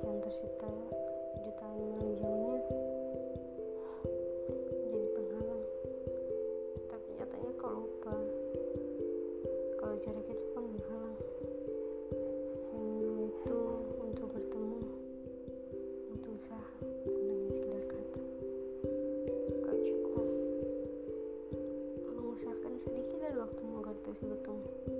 yang tersita jutaan mil jauhnya jadi penghalang. Tapi nyatanya kau lupa. Kalau jarak itu pun menghalang. Rindu itu untuk bertemu untuk usaha bukan hanya sekedar kata. Kau cukup. Mengusahakan sedikit dari waktumu agar terus bertemu.